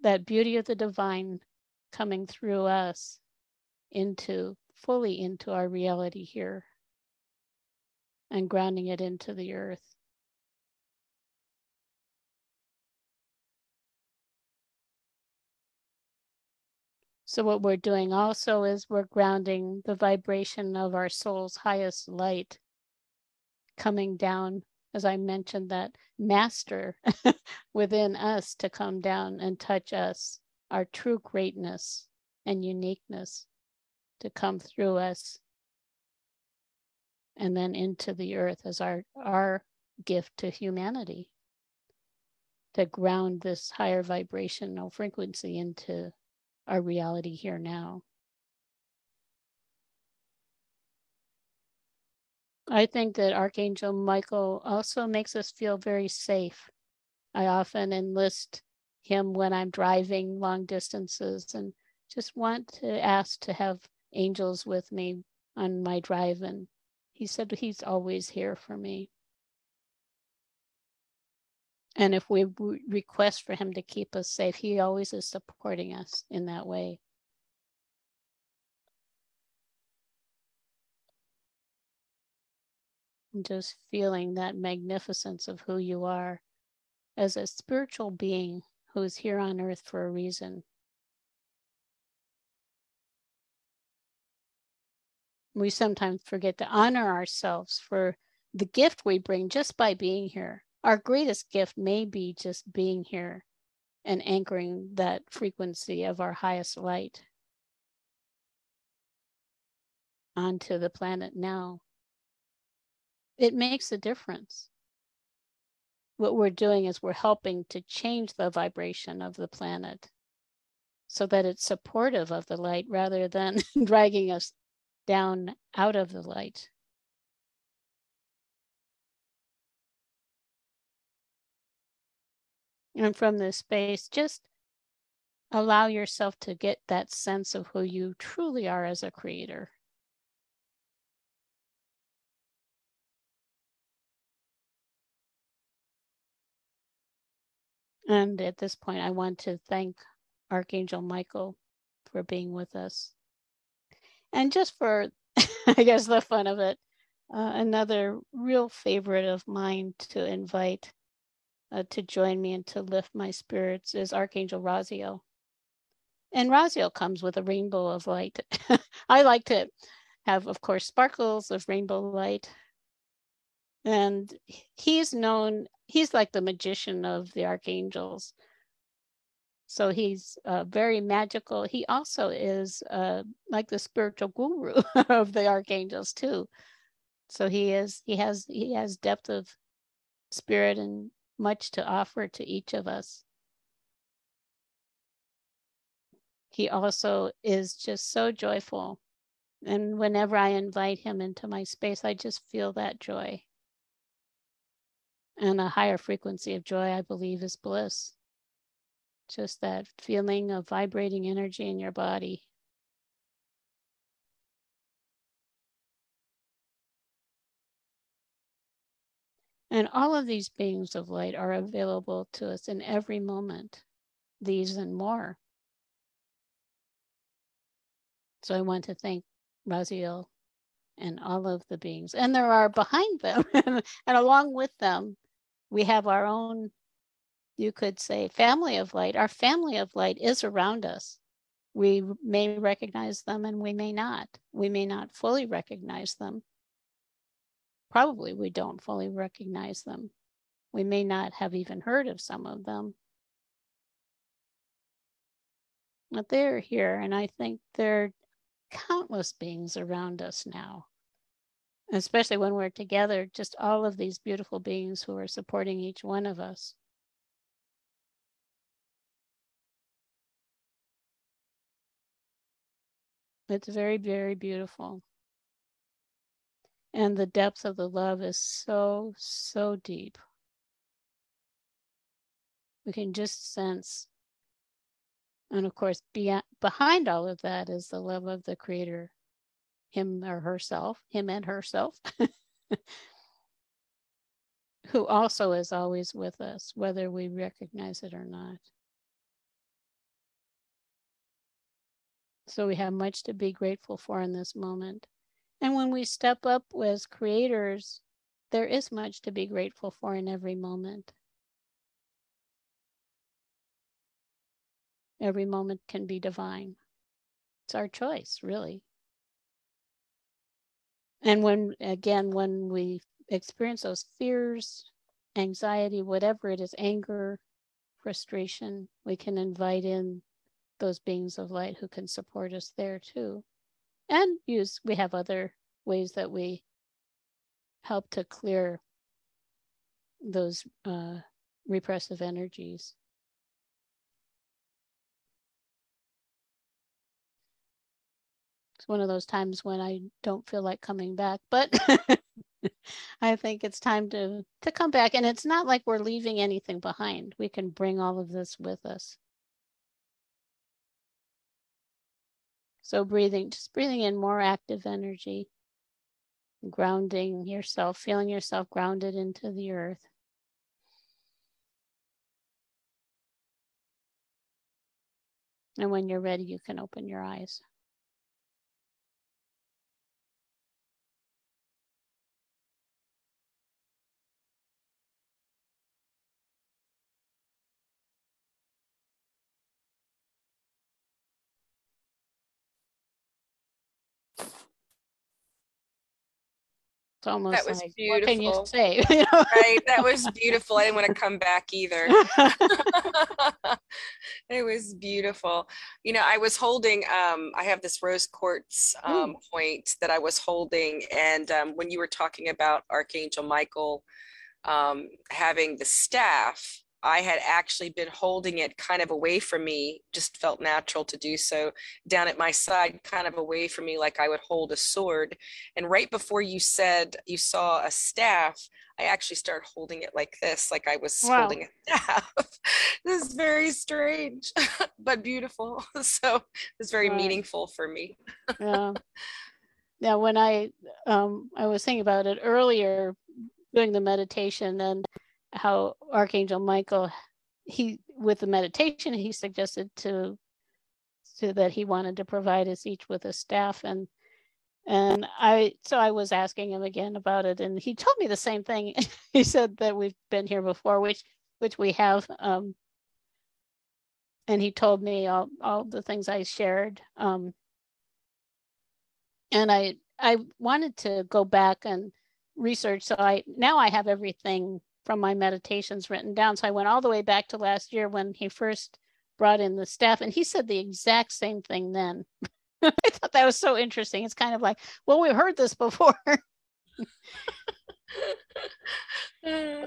that beauty of the divine coming through us into fully into our reality here and grounding it into the earth. So, what we're doing also is we're grounding the vibration of our soul's highest light coming down, as I mentioned, that master *laughs* within us to come down and touch us, our true greatness and uniqueness to come through us and then into the earth as our, our gift to humanity to ground this higher vibrational frequency into our reality here now. I think that Archangel Michael also makes us feel very safe. I often enlist him when I'm driving long distances and just want to ask to have angels with me on my drive. And he said he's always here for me. And if we request for him to keep us safe, he always is supporting us in that way. Just feeling that magnificence of who you are as a spiritual being who's here on earth for a reason. We sometimes forget to honor ourselves for the gift we bring just by being here our greatest gift may be just being here and anchoring that frequency of our highest light onto the planet now. It makes a difference. What we're doing is we're helping to change the vibration of the planet so that it's supportive of the light rather than *laughs* dragging us down out of the light. And from this space, just allow yourself to get that sense of who you truly are as a creator. And at this point, I want to thank Archangel Michael for being with us. And just for, *laughs* I guess, the fun of it, uh, another real favorite of mine to invite uh, to join me and to lift my spirits is Archangel Raziel. And Raziel comes with a rainbow of light. *laughs* I like to have, of course, sparkles of rainbow light. And he's known, he's like the magician of the archangels. So he's uh, very magical. He also is uh, like the spiritual guru *laughs* of the archangels too. So he is, he has, he has depth of spirit and much to offer to each of us. He also is just so joyful. And whenever I invite him into my space, I just feel that joy. And a higher frequency of joy, I believe, is bliss. Just that feeling of vibrating energy in your body. And all of these beings of light are available to us in every moment, these and more. So I want to thank Raziel and all of the beings. And there are behind them, *laughs* and along with them, we have our own, you could say, family of light. Our family of light is around us. We may recognize them and we may not. We may not fully recognize them, probably we don't fully recognize them. We may not have even heard of some of them. But they're here, and I think there are countless beings around us now, especially when we're together, just all of these beautiful beings who are supporting each one of us. It's very, very beautiful. And the depth of the love is so, so deep. We can just sense. And of course, behind all of that is the love of the Creator, him or herself, him and herself, *laughs* who also is always with us, whether we recognize it or not. So we have much to be grateful for in this moment. And when we step up as creators, there is much to be grateful for in every moment. Every moment can be divine. It's our choice, really. And when, again, when we experience those fears, anxiety, whatever it is, anger, frustration, we can invite in those beings of light who can support us there too. And use, we have other ways that we help to clear those uh, repressive energies. It's one of those times when I don't feel like coming back, but *laughs* I think it's time to to come back and it's not like we're leaving anything behind. We can bring all of this with us. So breathing, just breathing in more active energy, grounding yourself, feeling yourself grounded into the earth. And when you're ready, you can open your eyes. Almost That was like, what can you beautiful. say? *laughs* You know? right that was beautiful i didn't want to come back either *laughs* it was beautiful you know i was holding um i have this rose quartz um point that i was holding and um, when you were talking about archangel michael um having the staff i had actually been holding it kind of away from me just felt natural to do so down at my side kind of away from me like i would hold a sword and right before you said you saw a staff I actually started holding it like this, like I was Wow. holding a *laughs* staff. this is very strange, *laughs* but beautiful. *laughs* So it's very meaningful for me. yeah. Yeah, when I um I was thinking about it earlier doing the meditation and how Archangel Michael he with the meditation he suggested to to that he wanted to provide us each with a staff and and I so I was asking him again about it and he told me the same thing. *laughs* he said that we've been here before, which which we have um and he told me all, all the things I shared. Um, and I I wanted to go back and research. So I now I have everything from my meditations written down. So I went all the way back to last year when he first brought in the staff, and he said the exact same thing then. *laughs* I thought that was so interesting. It's kind of like, well, we've heard this before, *laughs* but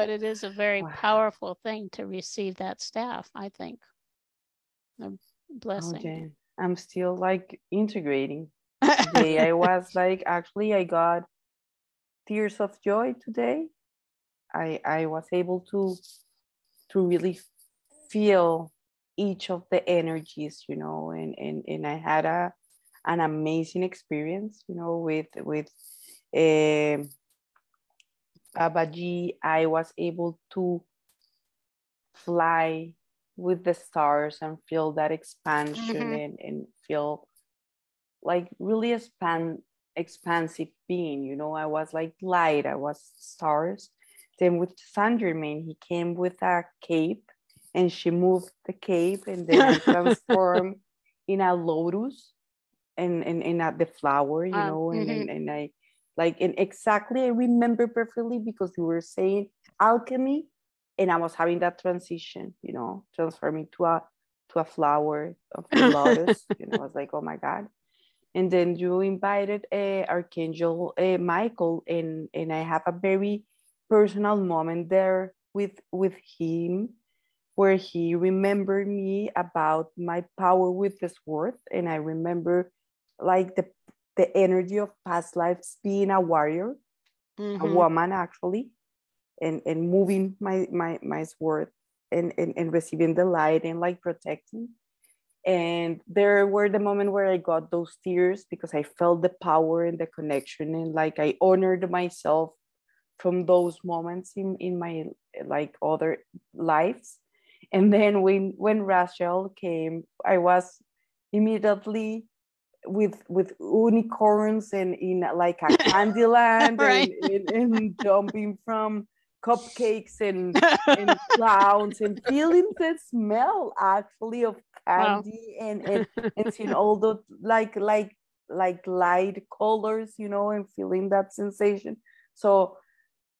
it is a very Wow. powerful thing to receive that staff. I think a Oh, blessing. Jen, I'm still like integrating. *laughs* Today I was like, actually, I got tears of joy today. I I was able to to really feel each of the energies, you know, and and and I had a an amazing experience, you know, with with um Babaji. I was able to fly with the stars and feel that expansion Mhm. and, and feel like really expand expansive being you know i was like light i was stars then with saint germain he came with a cape and she moved the cape and then *laughs* transformed in a lotus and and, and at the flower you Um, know and, mhm. and and i like and exactly i remember perfectly because you were saying alchemy and i was having that transition you know transforming to a to a flower of the lotus *laughs* you know i was like oh my god and then you invited uh, archangel uh, michael and and i have a very personal moment there with with him where he remembered me about my power with this word and i remember like the the energy of past lives being a warrior mm-hmm. a woman actually and and moving my my my sword and, and and receiving the light and like protecting and there were the moment where i got those tears because i felt the power and the connection and like i honored myself from those moments in in my like other lives and then when when Raziel came i was immediately with with unicorns and in like a *laughs* candyland right. and, and, and, jumping from cupcakes and, *laughs* and clowns and feeling the smell actually of candy wow. and, and and seeing all the like like like light colors you know and feeling that sensation so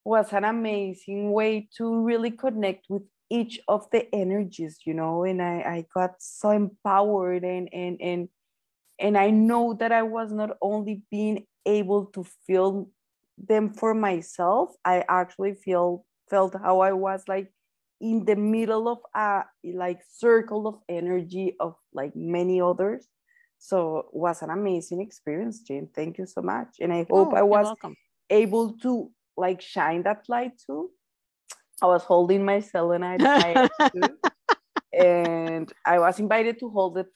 was an amazing way to really connect with each of the energies you know and i i got so empowered and and and and i know that i was not only being able to feel them for myself i actually feel felt how i was like in the middle of a like circle of energy of like many others. So it was an amazing experience jane. Thank you so much. And i hope oh, i was able to like shine that light too i was holding my selenite *laughs* and I was invited to hold it.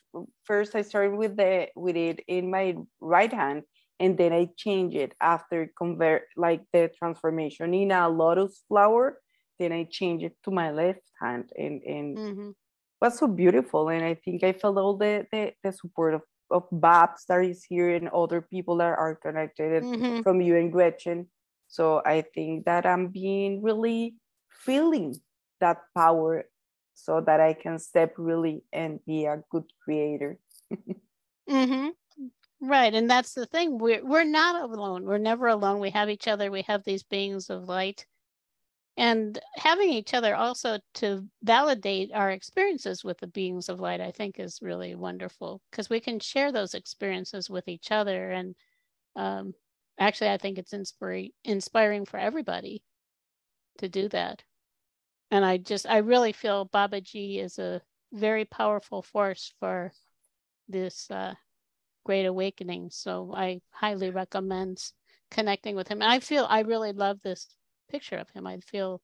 First, I started with the with it in my right hand, and then I changed it after convert like the transformation in a lotus flower. Then I changed it to my left hand, and and mm-hmm. was so beautiful. And I think I felt all the the, the support of of Babs that is here and other people that are connected mm-hmm. from you and Gretchen. So I think that I'm being really feeling that power so that I can step really and be a good creator. *laughs* mm-hmm. Right. And that's the thing. We're, we're not alone. We're never alone. We have each other. We have these beings of light. And having each other also to validate our experiences with the beings of light, I think is really wonderful because we can share those experiences with each other. And um, actually, I think it's inspiring, for everybody to do that and I just I really feel Babaji is a very powerful force for this uh, great awakening. So I highly recommend connecting with him. And I feel I really love this picture of him. I feel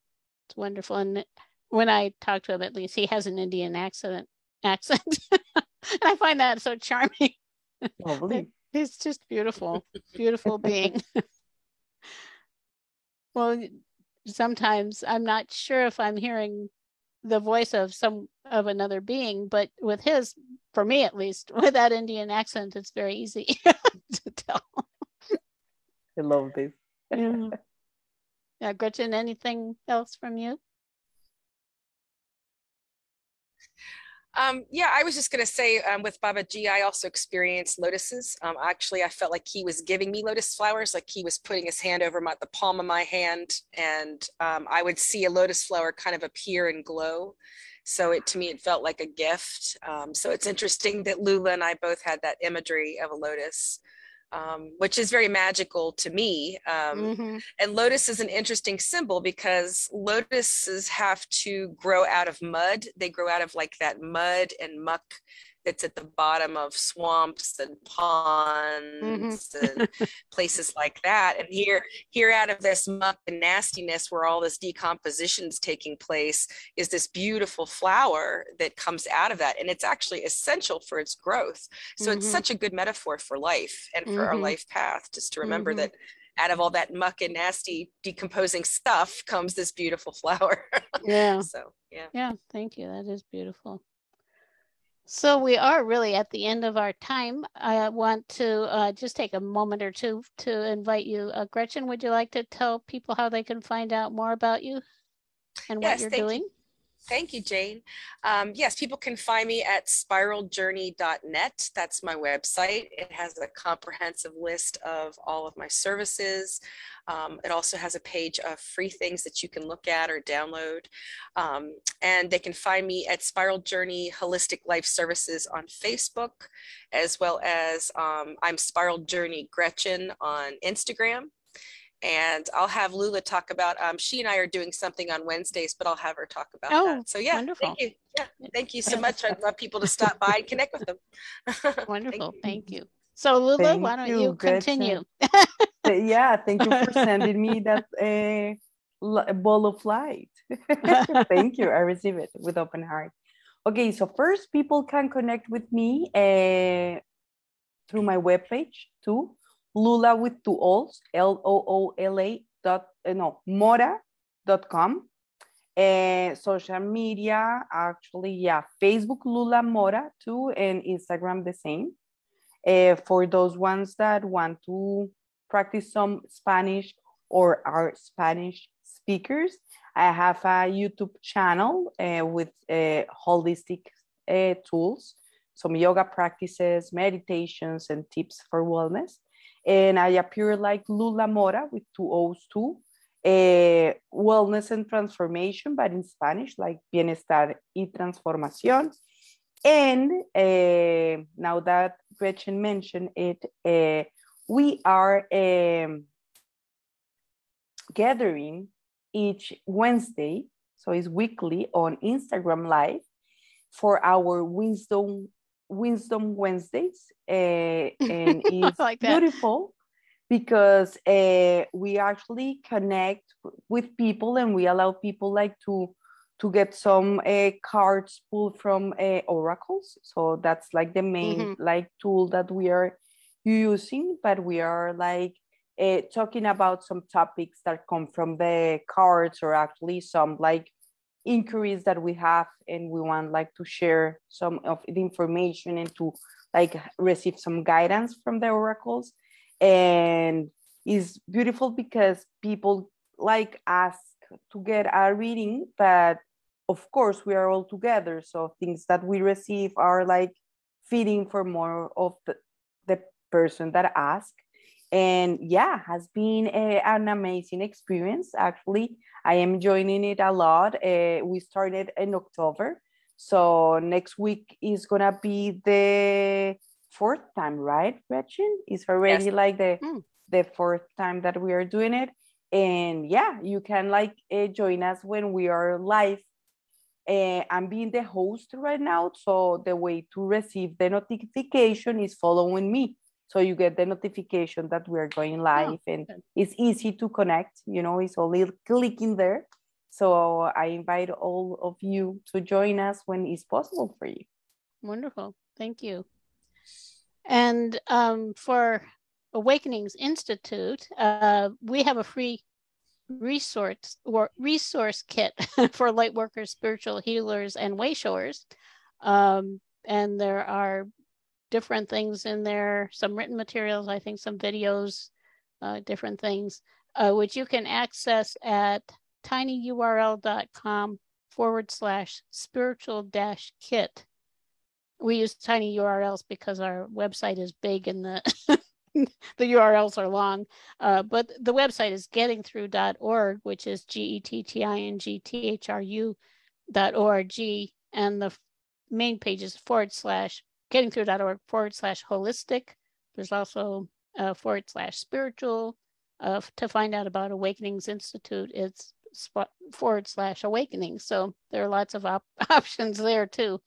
it's wonderful. And when I talk to him, at least he has an Indian accent. *laughs* Accent, and I find that so charming. Lovely. He's just beautiful, *laughs* beautiful being. *laughs* well, sometimes I'm not sure if I'm hearing the voice of some of another being, but with his, for me at least, *laughs* with that Indian accent, it's very easy to tell. I love this. yeah. yeah, Gretchen, anything else from you? Um, yeah, I was just going to say um, with Babaji, I also experienced lotuses. Um, actually, I felt like he was giving me lotus flowers, like he was putting his hand over my, the palm of my hand, and um, I would see a lotus flower kind of appear and glow. So it to me, it felt like a gift. Um, so it's interesting that Loola and I both had that imagery of a lotus um, which is very magical to me. Um, mm-hmm. And lotus is an interesting symbol because lotuses have to grow out of mud. They grow out of like that mud and muck that's at the bottom of swamps and ponds mm-hmm. and *laughs* places like that. And here, here out of this muck and nastiness where all this decomposition is taking place is this beautiful flower that comes out of that. And it's actually essential for its growth. So mm-hmm. it's such a good metaphor for life and for mm-hmm. our life path, just to remember mm-hmm. that out of all that muck and nasty decomposing stuff comes this beautiful *laughs* flower. Yeah. so yeah. Yeah. Thank you. That is beautiful. So we are really at the end of our time. I want to uh, just take a moment or two to invite you. Uh, Gretchen, would you like to tell people how they can find out more about you and yes, what you're doing? You. Thank you, Jane. Um, yes, people can find me at spiraljourney.net. That's my website. It has a comprehensive list of all of my services. Um, it also has a page of free things that you can look at or download. Um, and they can find me at Spiral Journey Holistic Life Services on Facebook, as well as um, I'm Spiral Journey Gretchen on Instagram and I'll have Loola talk about. Um, she and I are doing something on Wednesdays, but I'll have her talk about oh, that. So yeah, wonderful. thank you. Yeah, thank you so *laughs* much. I'd love people to stop by and connect with them. *laughs* wonderful, thank you. Thank you. So Loola, thank why don't you, you continue? yeah, thank you for sending me *laughs* that uh, ball of light. thank you. I receive it with open heart. Okay, so first, people can connect with me uh, through my webpage too Loola with two O's, L-O-O-L-A dot, uh, no, mora.com. Uh, social media, actually, yeah, Facebook Loola Mora too, and Instagram the same. Uh, for those ones that want to practice some Spanish or are Spanish speakers, I have a YouTube channel uh, with uh, holistic tools, some yoga practices, meditations, and tips for wellness and I appear like Loola Mora with two O's too. Uh, wellness and transformation, but in Spanish, like bienestar y transformación. And uh, now that Gretchen mentioned it, uh, we are um, gathering each Wednesday, so it's weekly on Instagram Live for our Wisdom Wisdom Wednesdays, uh, *laughs* and it's like beautiful because uh, we actually connect with people and we allow people like to to get some uh, cards pulled from oracles. So that's like the main mm-hmm. like tool that we are using, but we are like uh, talking about some topics that come from the cards or actually some like inquiries that we have and we want like to share some of the information and to like receive some guidance from the oracles. And it's beautiful because people like ask to get a reading but of course we are all together. So things that we receive are like fitting for more of the, the person that ask and yeah has been a, an amazing experience. Actually i am joining it a lot. Uh, we started in october. So next week is gonna be the fourth time right gretchen? It's already yes. like the mm. the fourth time that we are doing it. And yeah you can like uh, join us when we are live. Uh, i'm being the host right now. So the way to receive the notification is following me so you get the notification that we are going oh, live oh, and it's easy to connect you know it's only clicking there. So i invite all of you to join us when it's possible for you. Wonderful. Thank you. And um, for awakenings institute uh, we have a free resource or resource kit *laughs* for light workers spiritual healers and wayshowers um, and there are different things in there, some written materials, I think some videos, uh, different things, uh, which you can access at tinyurl.com forward slash spiritual dash kit. We use tiny URLs because our website is big and the *laughs* the URLs are long. Uh, but the website is gettingthru.org, which is G E T T I N G T H R U dot O-R-G. And the main page is forward slash gettingthru.org forward slash holistic. There's also uh, forward slash spiritual. Uh, to find out about Awakenings Institute, it's forward slash awakening. So there are lots of op- *laughs* options there too.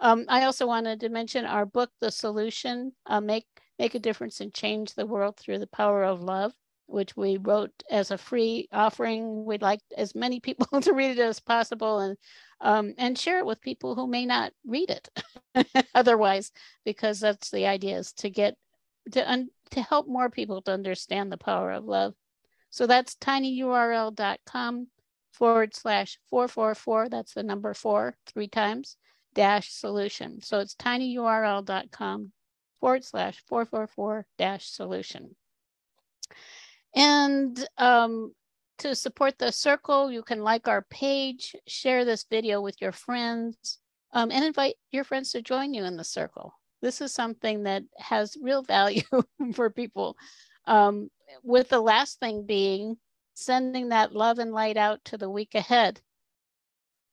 Um, I also wanted to mention our book, The Solution, uh, make make a difference and change the world through the power of love, which we wrote as a free offering. We'd like as many people *laughs* to read it as possible, and um, and share it with people who may not read it *laughs* otherwise, because that's the idea is to get to un, to help more people to understand the power of love. So that's tinyurl.com forward slash 444, that's the number four, three times, dash solution. So it's tinyurl.com forward slash 444 dash solution. And um, to support the circle, you can like our page, share this video with your friends, um, and invite your friends to join you in the circle. This is something that has real value *laughs* for people. Um, with the last thing being sending that love and light out to the week ahead.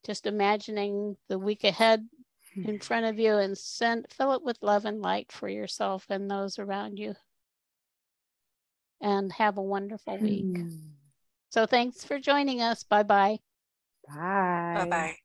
Just imagining the week ahead in front of you and send fill it with love and light for yourself and those around you. And have a wonderful week. So thanks for joining us. Bye-bye. Bye. Bye bye.